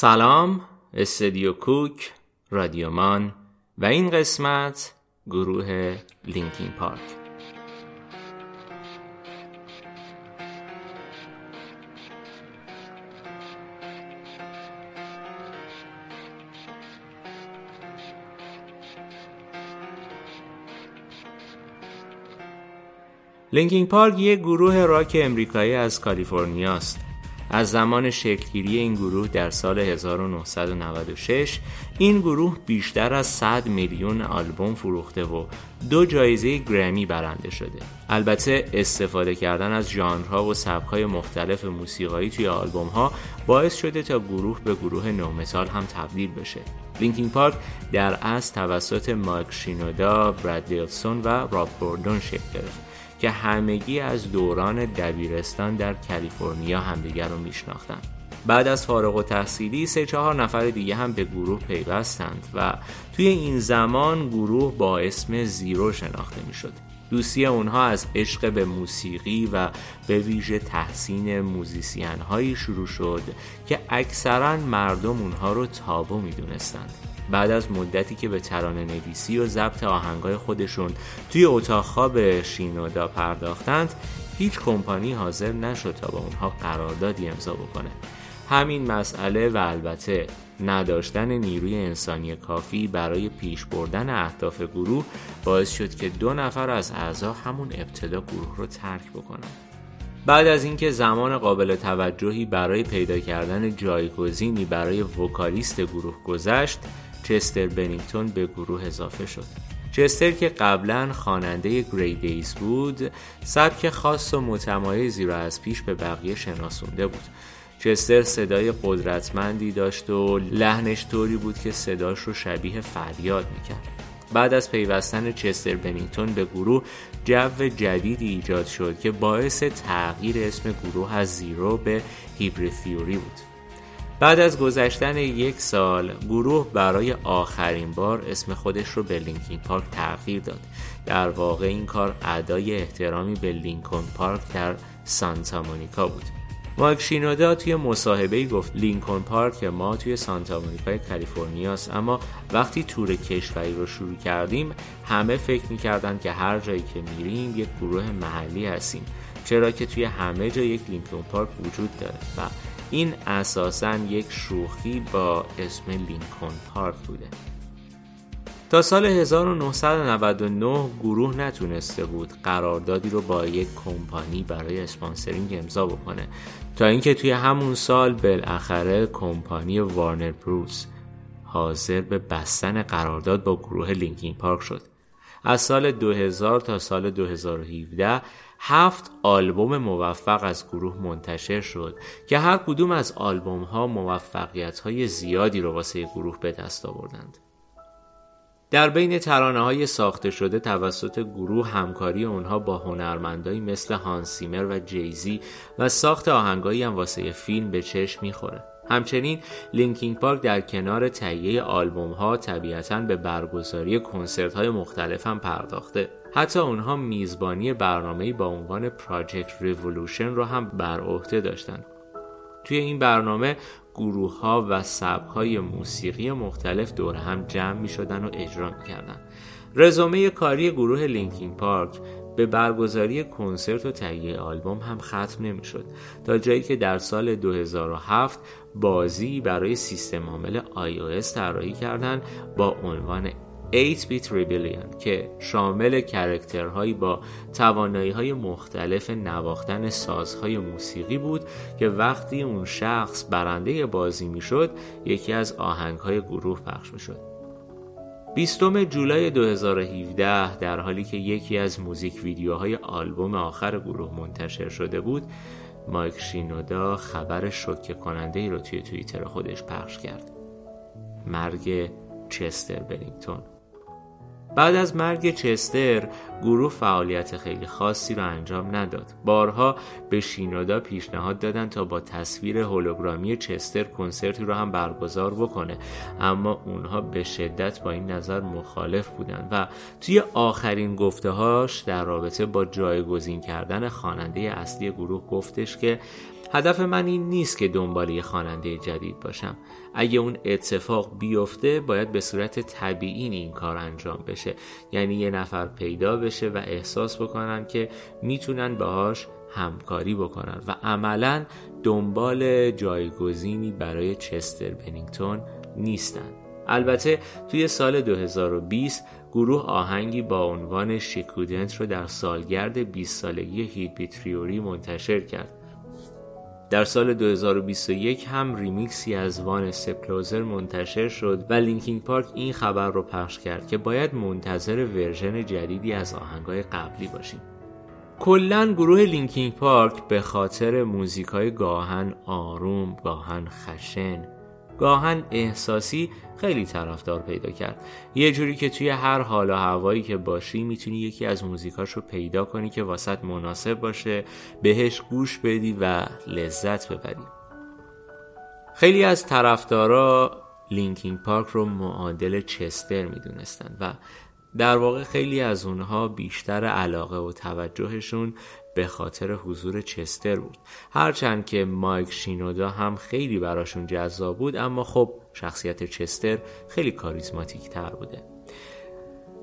سلام استدیو کوک رادیومان و این قسمت گروه لینکین پارک. لینکین پارک یک گروه راک امریکایی از کالیفرنیا است. از زمان شکلگیری این گروه در سال 1996 این گروه بیشتر از 100 میلیون آلبوم فروخته و دو جایزه گرمی برنده شده. البته استفاده کردن از ژانرها و سبکهای مختلف موسیقایی توی آلبومها باعث شده تا گروه به گروه نومتال هم تبدیل بشه. لینکین پارک در اصل توسط مایک شینودا، براد و راب بوردون شکل گرفت. که همگی از دوران دبیرستان در کالیفرنیا همدیگر رو میشناختند بعد از فارغ و تحصیلی سه چهار نفر دیگه هم به گروه پیوستند و توی این زمان گروه با اسم زیرو شناخته می‌شد. دوستی اونها از عشق به موسیقی و به ویژه تحسین موزیسین هایی شروع شد که اکثرا مردم اونها رو تابو می‌دونستند بعد از مدتی که به ترانه نویسی و ضبط آهنگای خودشون توی اتاق خواب شینودا پرداختند هیچ کمپانی حاضر نشد تا با اونها قراردادی امضا بکنه. همین مسئله و البته نداشتن نیروی انسانی کافی برای پیش بردن اهداف گروه باعث شد که دو نفر از اعضا همون ابتدا گروه رو ترک بکنن. بعد از اینکه زمان قابل توجهی برای پیدا کردن جایگزینی برای وکالیست گروه گذشت چستر بنینگتون به گروه اضافه شد. چستر که قبلا خواننده گری دیز بود سبک خاص و متمایزی را از پیش به بقیه شناسونده بود. چستر صدای قدرتمندی داشت و لحنش طوری بود که صداش رو شبیه فریاد می‌کرد. بعد از پیوستن چستر بنینگتون به گروه جو جدیدی ایجاد شد که باعث تغییر اسم گروه از زیرو به هیبری تیوری بود. بعد از گذشتن یک سال گروه برای آخرین بار اسم خودش رو به لینکین پارک تغییر داد. در واقع این کار ادای احترامی به لینکن پارک در سانتا مونیکا بود. مایک شینودا توی مصاحبه گفت لینکن پارک ما توی سانتا مونیکای کالیفرنیا اما وقتی تور کشوری رو شروع کردیم همه فکر می‌کردن که هر جایی که میریم یک گروه محلی هستیم چرا که توی همه جا یک لینکن پارک وجود داره. و این اساسا یک شوخی با اسم لینکن پارک بوده. تا سال 1999 گروه نتونسته بود قراردادی رو با یک کمپانی برای sponsoring امضا بکنه. تا اینکه توی همون سال بالاخره کمپانی وارنر بروس حاضر به بستن قرارداد با گروه لینکین پارک شد. از سال 2000 تا سال 2017 هفت آلبوم موفق از گروه منتشر شد که هر کدوم از آلبوم ها موفقیت های زیادی رو واسه گروه به دست آوردند. در بین ترانه های ساخته شده توسط گروه همکاری اونها با هنرمندایی مثل هانسیمر و جیزی و ساخت آهنگایی هم واسه فیلم به چشم می‌خوره. همچنین لینکینگ پارک در کنار تهیه آلبوم ها طبیعتا به برگزاری کنسرت های مختلف هم پرداخته حتی اونها میزبانی برنامه با عنوان Projekt Revolution رو هم بر عهده داشتند توی این برنامه گروه ها و سبک های موسیقی مختلف دور هم جمع می شدن و اجرا می کردن. رزومه کاری گروه لینکین پارک به برگزاری کنسرت و تهیه آلبوم هم ختم نمی‌شد تا جایی که در سال 2007 بازی برای سیستم عامل iOS طراحی کردند با عنوان 8-bit Rebellion که شامل کرکترهایی با توانایی های مختلف نواختن سازهای موسیقی بود که وقتی اون شخص برنده بازی می‌شد یکی از آهنگهای گروه پخش می‌شد. 20 جولای 2017 در حالی که یکی از موزیک ویدیوهای آلبوم آخر گروه منتشر شده بود مایک شینودا خبر شوکه کننده ای رو توی توییتر خودش پخش کرد. مرگ چستر بلینگتون بعد از مرگ چستر گروه فعالیت خیلی خاصی را انجام نداد. بارها به شینودا پیشنهاد دادن تا با تصویر هولوگرامی چستر کنسرتی را هم برگزار بکنه. اما اونها به شدت با این نظر مخالف بودند و توی آخرین گفتههاش در رابطه با جایگزین کردن خواننده اصلی گروه گفتش که هدف من این نیست که دنبال یه خواننده جدید باشم. اگه اون اتفاق بیفته باید به صورت طبیعی این کار انجام بشه. یعنی یه نفر پیدا بشه و احساس بکنن که می‌تونن باهاش همکاری بکنن و عملا دنبال جایگزینی برای چستر بنینگتون نیستن. البته توی سال 2020 گروه آهنگی با عنوان شیکودنت رو در سالگرد 20 سالگی هیپی تریوری منتشر کرد. در سال 2021 هم ریمیکسی از One Step Closer منتشر شد و لینکین پارک این خبر رو پخش کرد که باید منتظر ورژن جدیدی از آهنگای قبلی باشیم. کلا گروه لینکین پارک به خاطر موزیکای گاهن آروم گاهن خشن گاهن احساسی خیلی طرفدار پیدا کرد. یه جوری که توی هر حال و هوایی که باشی می‌تونی یکی از موزیکاش رو پیدا کنی که واست مناسب باشه بهش گوش بدی و لذت ببری. خیلی از طرفدارا لینکین پارک رو معادل چستر می‌دونستن و در واقع خیلی از اونها بیشتر علاقه و توجهشون به خاطر حضور چستر بود. هرچند که مایک شینودا هم خیلی براشون جذاب بود اما خب شخصیت چستر خیلی کاریزماتیک تر بوده.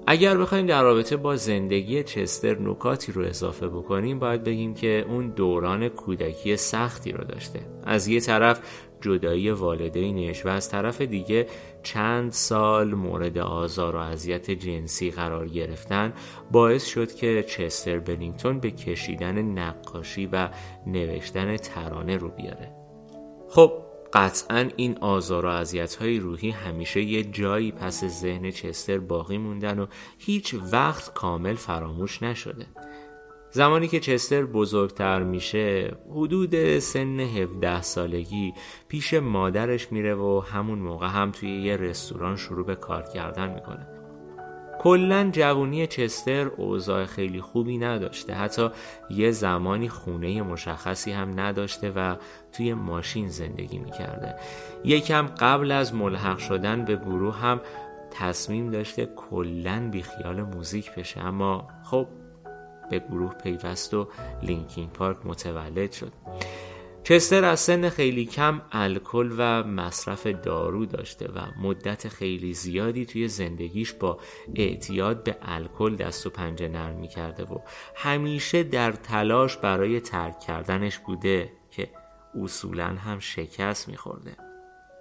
اگر بخوایم در رابطه با زندگی چستر نکاتی رو اضافه بکنیم باید بگیم که اون دوران کودکی سختی رو داشته. از یه طرف جدایی والدینش و از طرف دیگه چند سال مورد آزار و اذیت جنسی قرار گرفتن باعث شد که چستر بلینگتون به کشیدن نقاشی و نوشتن ترانه رو بیاره. خب قطعا این آزار و اذیت های روحی همیشه یه جایی پس ذهن چستر باقی موندن و هیچ وقت کامل فراموش نشده. زمانی که چستر بزرگتر میشه حدود سن 17 سالگی پیش مادرش میره و همون موقع هم توی یه رستوران شروع به کار کردن می‌کنه. کلا جوونی چستر اوضاع خیلی خوبی نداشته. حتی یه زمانی خونه مشخصی هم نداشته و توی ماشین زندگی می‌کرده. یکم قبل از ملحق شدن به گروه هم تصمیم داشته کلا بیخیال موزیک بشه. اما خب به گروه پیوست و لینکین پارک متولد شد. چستر از سن خیلی کم الکل و مصرف دارو داشته و مدت خیلی زیادی توی زندگیش با اعتیاد به الکل دست و پنجه نرم کرده و همیشه در تلاش برای ترک کردنش بوده که اصولا هم شکست میخورده.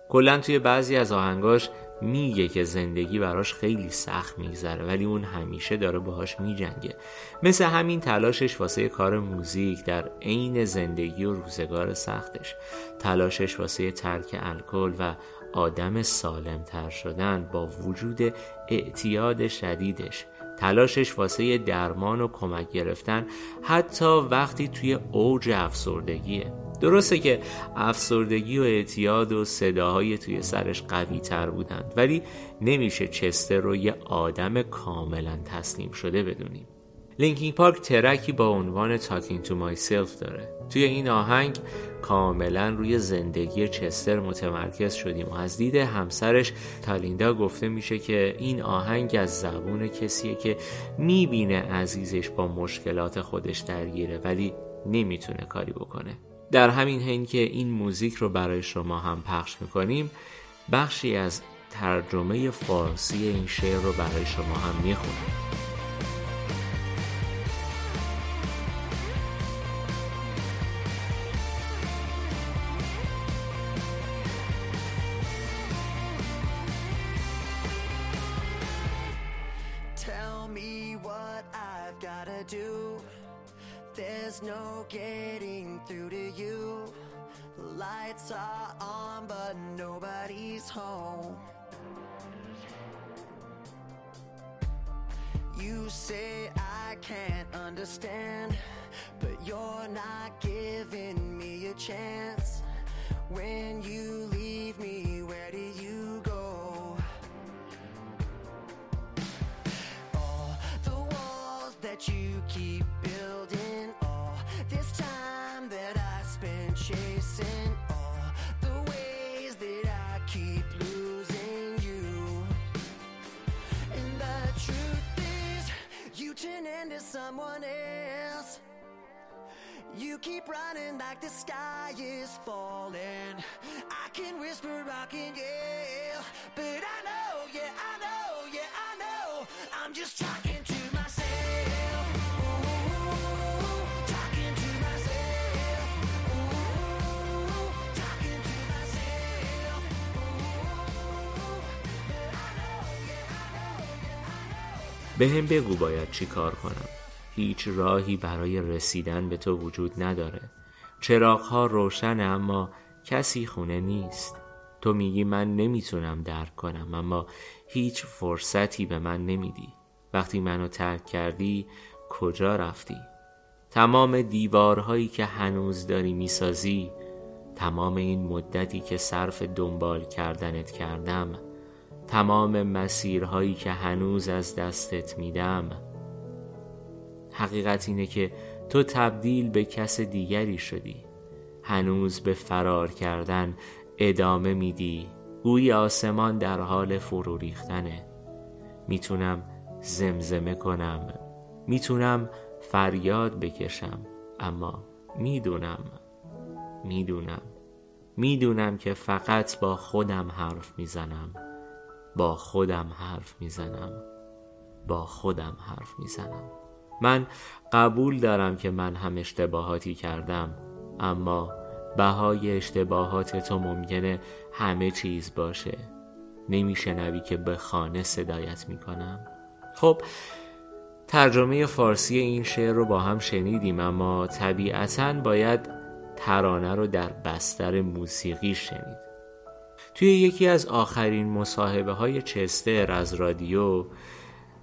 کلا توی بعضی از آهنگاش میگه که زندگی براش خیلی سخت میگذره ولی اون همیشه داره باهاش میجنگه. مثل همین تلاشش واسه کار موزیک در عین زندگی و روزگار سختش. تلاشش واسه ترک الکل و آدم سالمتر شدن با وجود اعتیاد شدیدش. تلاشش واسه درمان و کمک گرفتن حتی وقتی توی اوج افسردگیه. درسته که افسردگی و اعتیاد و صداهای توی سرش قوی تر بودند ولی نمیشه چستر رو یه آدم کاملا تسلیم شده بدونیم. لینکین پارک ترکی با عنوان Talking to Myself داره. توی این آهنگ کاملا روی زندگی چستر متمرکز شدیم و از دید همسرش تالیندا گفته میشه که این آهنگ از زبون کسیه که می‌بینه عزیزش با مشکلات خودش درگیره ولی نمی‌تونه کاری بکنه. در همین حین که این موزیک رو برای شما هم پخش می‌کنیم بخشی از ترجمه فارسی این شعر رو برای شما هم می‌خونم. There's no getting through to you. The lights are on, but nobody's home. You say I can't understand, but you're not giving me a chance. When you leave me, where do you go? All the walls that you keep turn into someone else. You keep running like the sky is falling. I can whisper, I can yell, but I know, yeah, I know, به هم بگو باید چی کار کنم. هیچ راهی برای رسیدن به تو وجود نداره. چراغها روشنه اما کسی خونه نیست. تو میگی من نمی‌تونم درک کنم اما هیچ فرصتی به من نمیدی. وقتی منو ترک کردی کجا رفتی؟ تمام دیوارهایی که هنوز داری می‌سازی تمام این مدتی که صرف دنبال کردنت کردم تمام مسیرهایی که هنوز از دستت میدم. حقیقت اینه که تو تبدیل به کس دیگری شدی. هنوز به فرار کردن ادامه میدی. گوی آسمان در حال فرو ریختنه. می‌تونم زمزمه کنم. می‌تونم فریاد بکشم. اما می‌دونم. می‌دونم. می‌دونم که فقط با خودم حرف می‌زنم. با خودم حرف می‌زنم. با خودم حرف می‌زنم. من قبول دارم که من هم اشتباهاتی کردم اما بهای اشتباهات تو ممکنه همه چیز باشه. نمیشنوی که به خانه صدایت می‌کنم. خب ترجمه فارسی این شعر رو با هم شنیدیم اما طبیعتا باید ترانه رو در بستر موسیقی شنید. توی یکی از آخرین مصاحبه های چستر از رادیو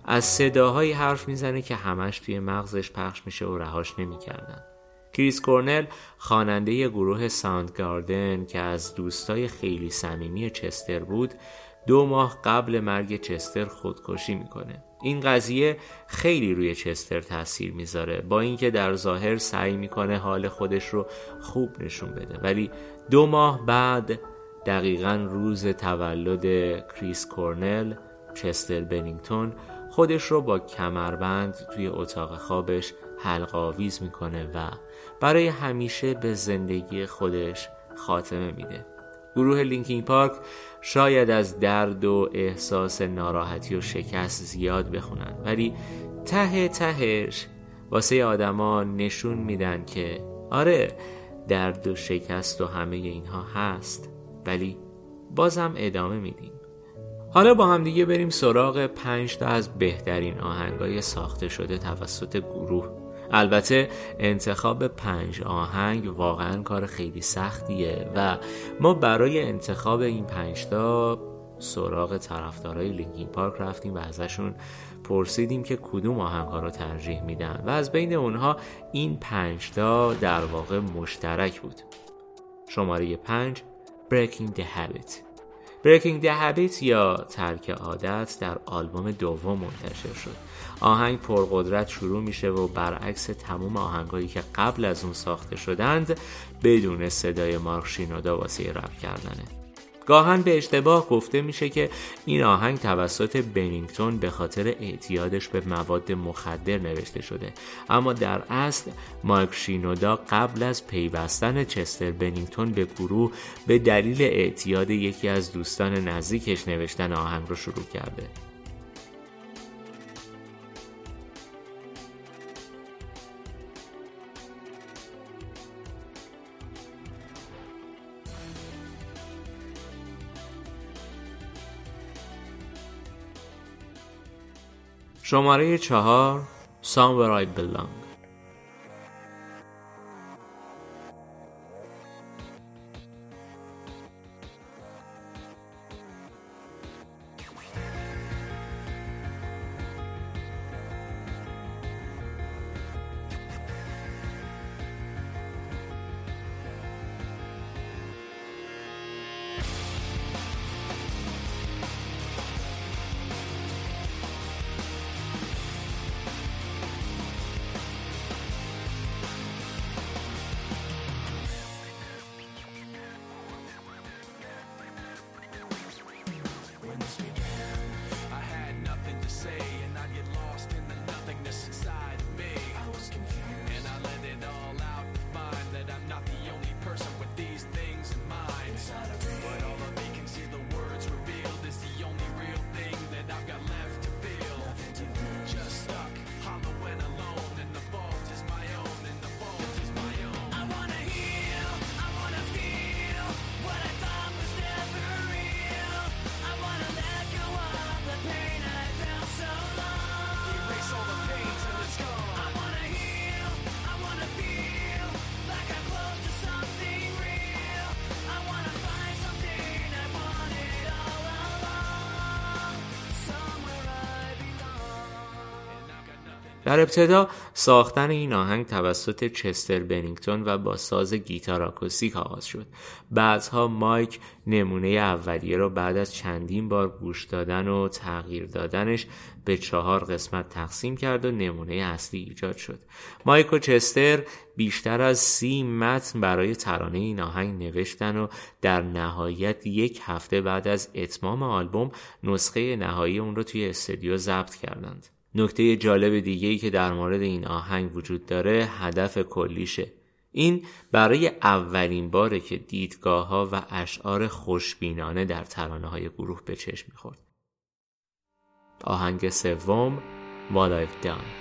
از صداهایی حرف می‌زنه که همش توی مغزش پخش میشه و رهاش نمی‌کردن. کریس کورنل خواننده گروه ساوند گاردن که از دوستای خیلی صمیمی چستر بود دو ماه قبل مرگ چستر خودکشی می‌کنه. این قضیه خیلی روی چستر تاثیر می‌ذاره با اینکه در ظاهر سعی می‌کنه حال خودش رو خوب نشون بده. ولی دو ماه بعد دقیقا روز تولد کریس کورنل چستر بنینگتون خودش رو با کمربند توی اتاق خوابش حلق آویز می‌کنه و برای همیشه به زندگی خودش خاتمه میده. گروه لینکین پارک شاید از درد و احساس ناراحتی و شکست زیاد بخونن ولی ته تهش واسه آدما نشون میدن که آره درد و شکست و همه اینها هست. ولی بازم ادامه میدیم. حالا با هم دیگه بریم سراغ پنج تا از بهترین آهنگای ساخته شده توسط گروه. البته انتخاب پنج آهنگ واقعا کار خیلی سختیه و ما برای انتخاب این پنج تا سراغ طرفدارای لینکین پارک رفتیم و ازشون پرسیدیم که کدوم آهنگ ها رو ترجیح میدن و از بین اونها این پنج تا در واقع مشترک بود. شماره پنج Breaking the Habit. Breaking the Habit یا ترک عادت در آلبوم دوم منتشر شد. آهنگ پرقدرت شروع میشه و برعکس تموم آهنگایی که قبل از اون ساخته شدند بدون صدای مارک شینودا واسه رپ کردنه. گاهن به اشتباه گفته میشه که این آهنگ توسط بنینگتون به خاطر اعتیادش به مواد مخدر نوشته شده. اما در اصل مایک شینودا قبل از پیوستن چستر بنینگتون به گروه به دلیل اعتیاد یکی از دوستان نزدیکش نوشتن آهنگ رو شروع کرده. شماره چهار Somewhere I Belong در ابتدا ساختن این آهنگ توسط چستر بنینگتون و با ساز گیتار آکوستیک آغاز شد. بعدها مایک نمونه اولیه را بعد از چندین بار گوش دادن و تغییر دادنش به چهار قسمت تقسیم کرد و نمونه اصلی ایجاد شد. مایک و چستر بیشتر از سی متن برای ترانه این آهنگ نوشتن و در نهایت یک هفته بعد از اتمام آلبوم نسخه نهایی اون رو توی استودیو ضبط کردند. نکته جالب دیگه ای که در مورد این آهنگ وجود داره هدف کلیشه. این برای اولین باره که دیدگاه ها و اشعار خوشبینانه در ترانه های گروه به چشم می‌خورد. آهنگ سوم What I've Done.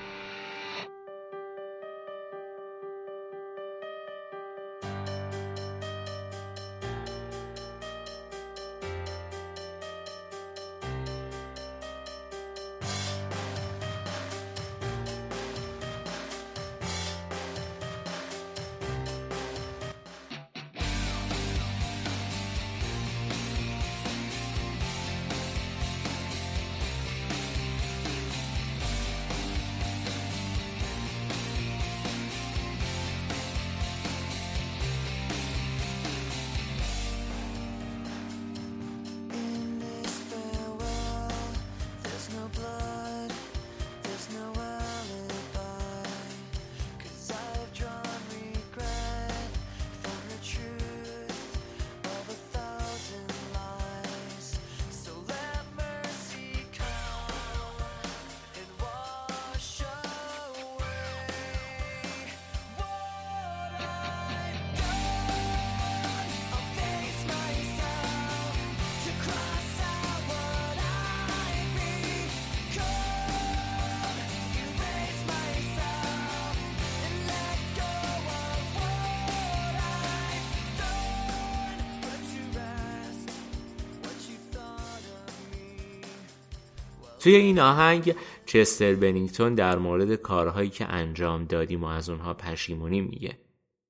توی این آهنگ چستر بنینگتون در مورد کارهایی که انجام دادیم و از اونها پشیمونی میگه.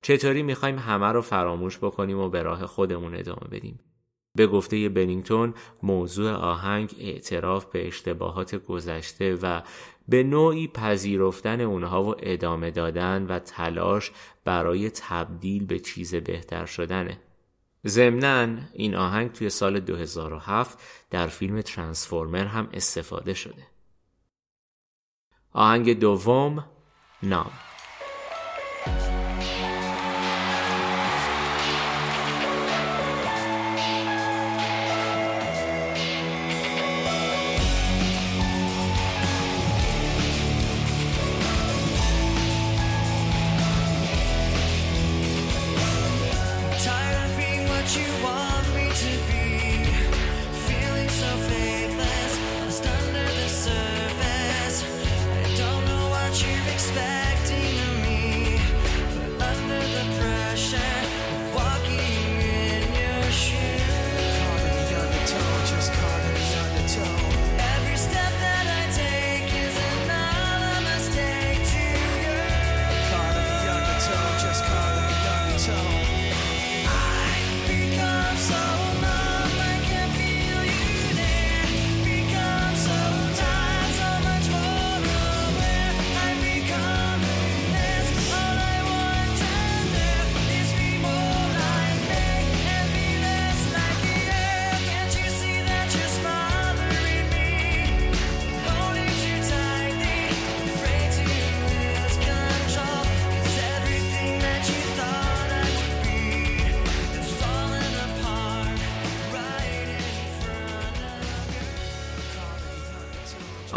چطوری می‌خوایم همه رو فراموش بکنیم و به راه خودمون ادامه بدیم؟ به گفته بنینگتون موضوع آهنگ اعتراف به اشتباهات گذشته و به نوعی پذیرفتن اونها و ادامه دادن و تلاش برای تبدیل به چیز بهتر شدنه. ضمنا این آهنگ توی سال 2007 در فیلم ترانسفورمر هم استفاده شده. آهنگ دوم نام.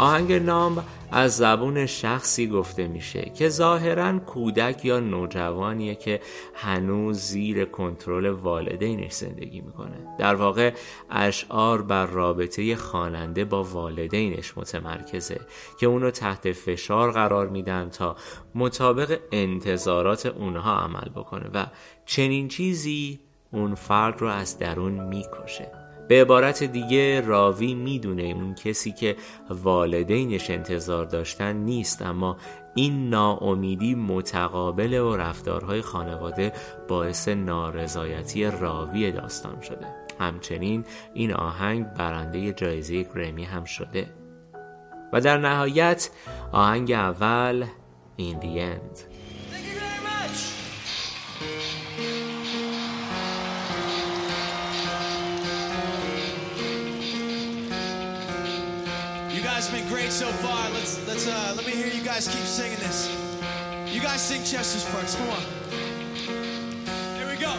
آهنگ نام از زبون شخصی گفته میشه که ظاهرا کودک یا نوجوانیه که هنوز زیر کنترل والدینش زندگی می‌کنه. در واقع اشعار بر رابطه خواننده با والدینش متمرکزه که اونو تحت فشار قرار میدن تا مطابق انتظارات اونها عمل بکنه و چنین چیزی اون فرد رو از درون می‌کشه. به عبارت دیگه راوی می‌دونه اون کسی که والدینش انتظار داشتن نیست اما این ناامیدی متقابل و رفتارهای خانواده باعث نارضایتی راوی داستان شده. همچنین این آهنگ برنده جایزه گرمی هم شده. و در نهایت آهنگ اول In the End. Guys been great so far. Let's let's uh let me hear you guys keep singing this. You guys sing Chester's first. Come on. Here we go.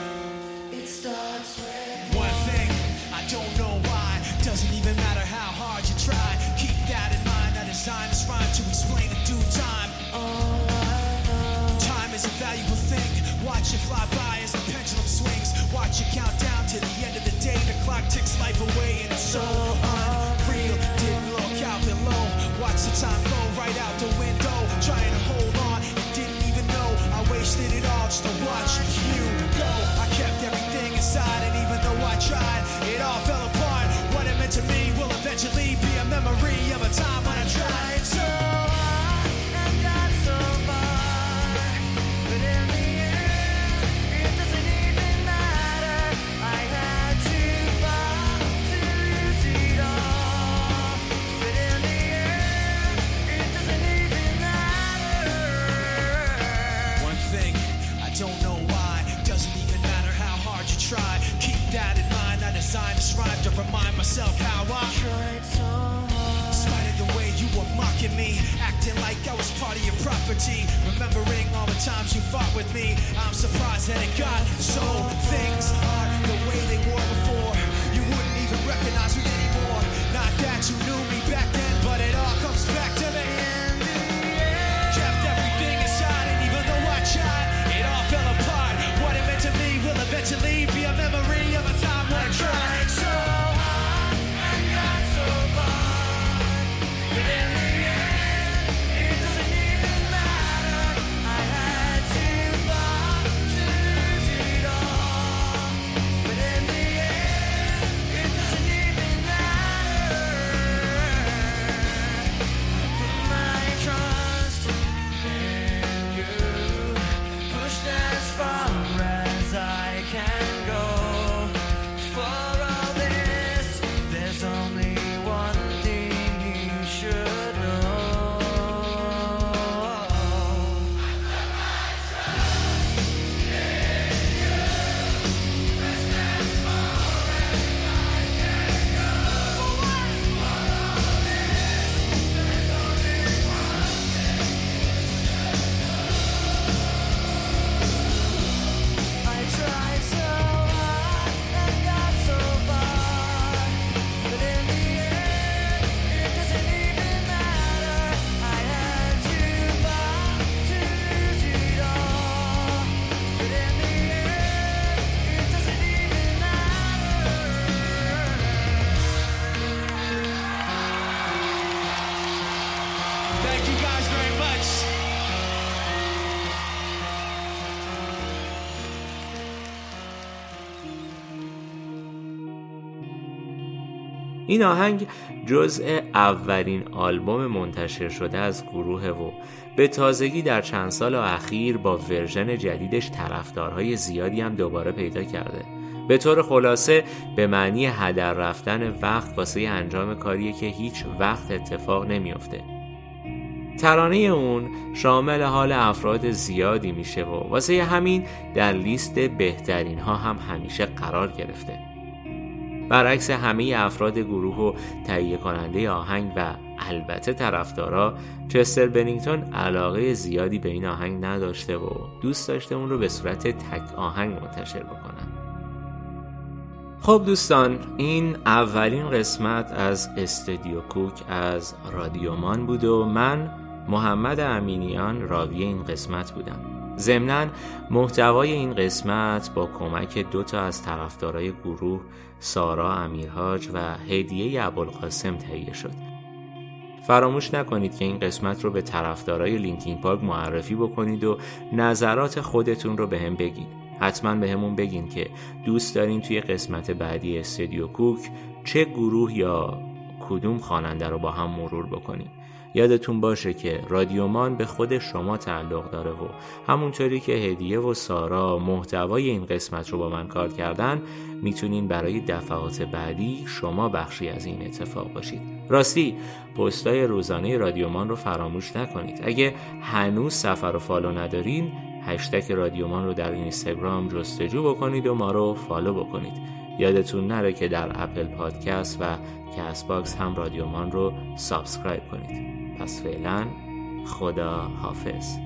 It starts with one thing. I don't know why. Doesn't even matter how hard you try. Keep that in mind. I designed this rhyme to explain in due time. Time is a valuable thing. Watch it fly by as the pendulum swings. Watch it count down to the end of the day. The clock ticks life away, and it's so unreal. Watch the time go right out the window. Trying to hold on, and didn't even know I wasted it all just to watch you go. I kept everything inside, and even though I tried, it all fell apart. این آهنگ جزء اولین آلبوم منتشر شده از گروه و به تازگی در چند سال اخیر با ورژن جدیدش طرفدارهای زیادی هم دوباره پیدا کرده. به طور خلاصه به معنی هدر رفتن وقت واسه انجام کاریه که هیچ وقت اتفاق نمیافته. ترانه اون شامل حال افراد زیادی میشه و واسه همین در لیست بهترین ها هم همیشه قرار گرفته. برعکس همه افراد گروه و تهیه کننده آهنگ و البته طرفدارا چستر بنینگتون علاقه زیادی به این آهنگ نداشته و دوست داشته اون رو به صورت تک آهنگ منتشر بکنن. خب دوستان این اولین قسمت از استودیو کوک از رادیومان بود و من محمد امینیان راوی این قسمت بودم. ضمنا محتوای این قسمت با کمک دو تا از طرفدارای گروه سارا امیرهاج و هدیه ابوالقاسم تهیه شد. فراموش نکنید که این قسمت رو به طرفدارای لینکین پارک معرفی بکنید و نظرات خودتون رو به هم بگید حتما به همون بگین که دوست دارین توی قسمت بعدی استودیو کوک چه گروه یا کدوم خواننده رو با هم مرور بکنیم یادتون باشه که رادیومان به خود شما تعلق داره و همونطوری که هدیه و سارا محتوای این قسمت رو با من کار کردن می‌تونین برای دفعات بعدی شما بخشی از این اتفاق باشید. راستی پستای روزانه رادیو مان رو فراموش نکنید. اگه هنوز صفحه رو فالو ندارین هشتک رادیومان رو در اینستاگرام جستجو بکنید و ما رو فالو بکنید. یادتون نره که در اپل پادکست و کست باکس هم رادیومان رو subscribe کنید. پس فعلا خدا حافظ.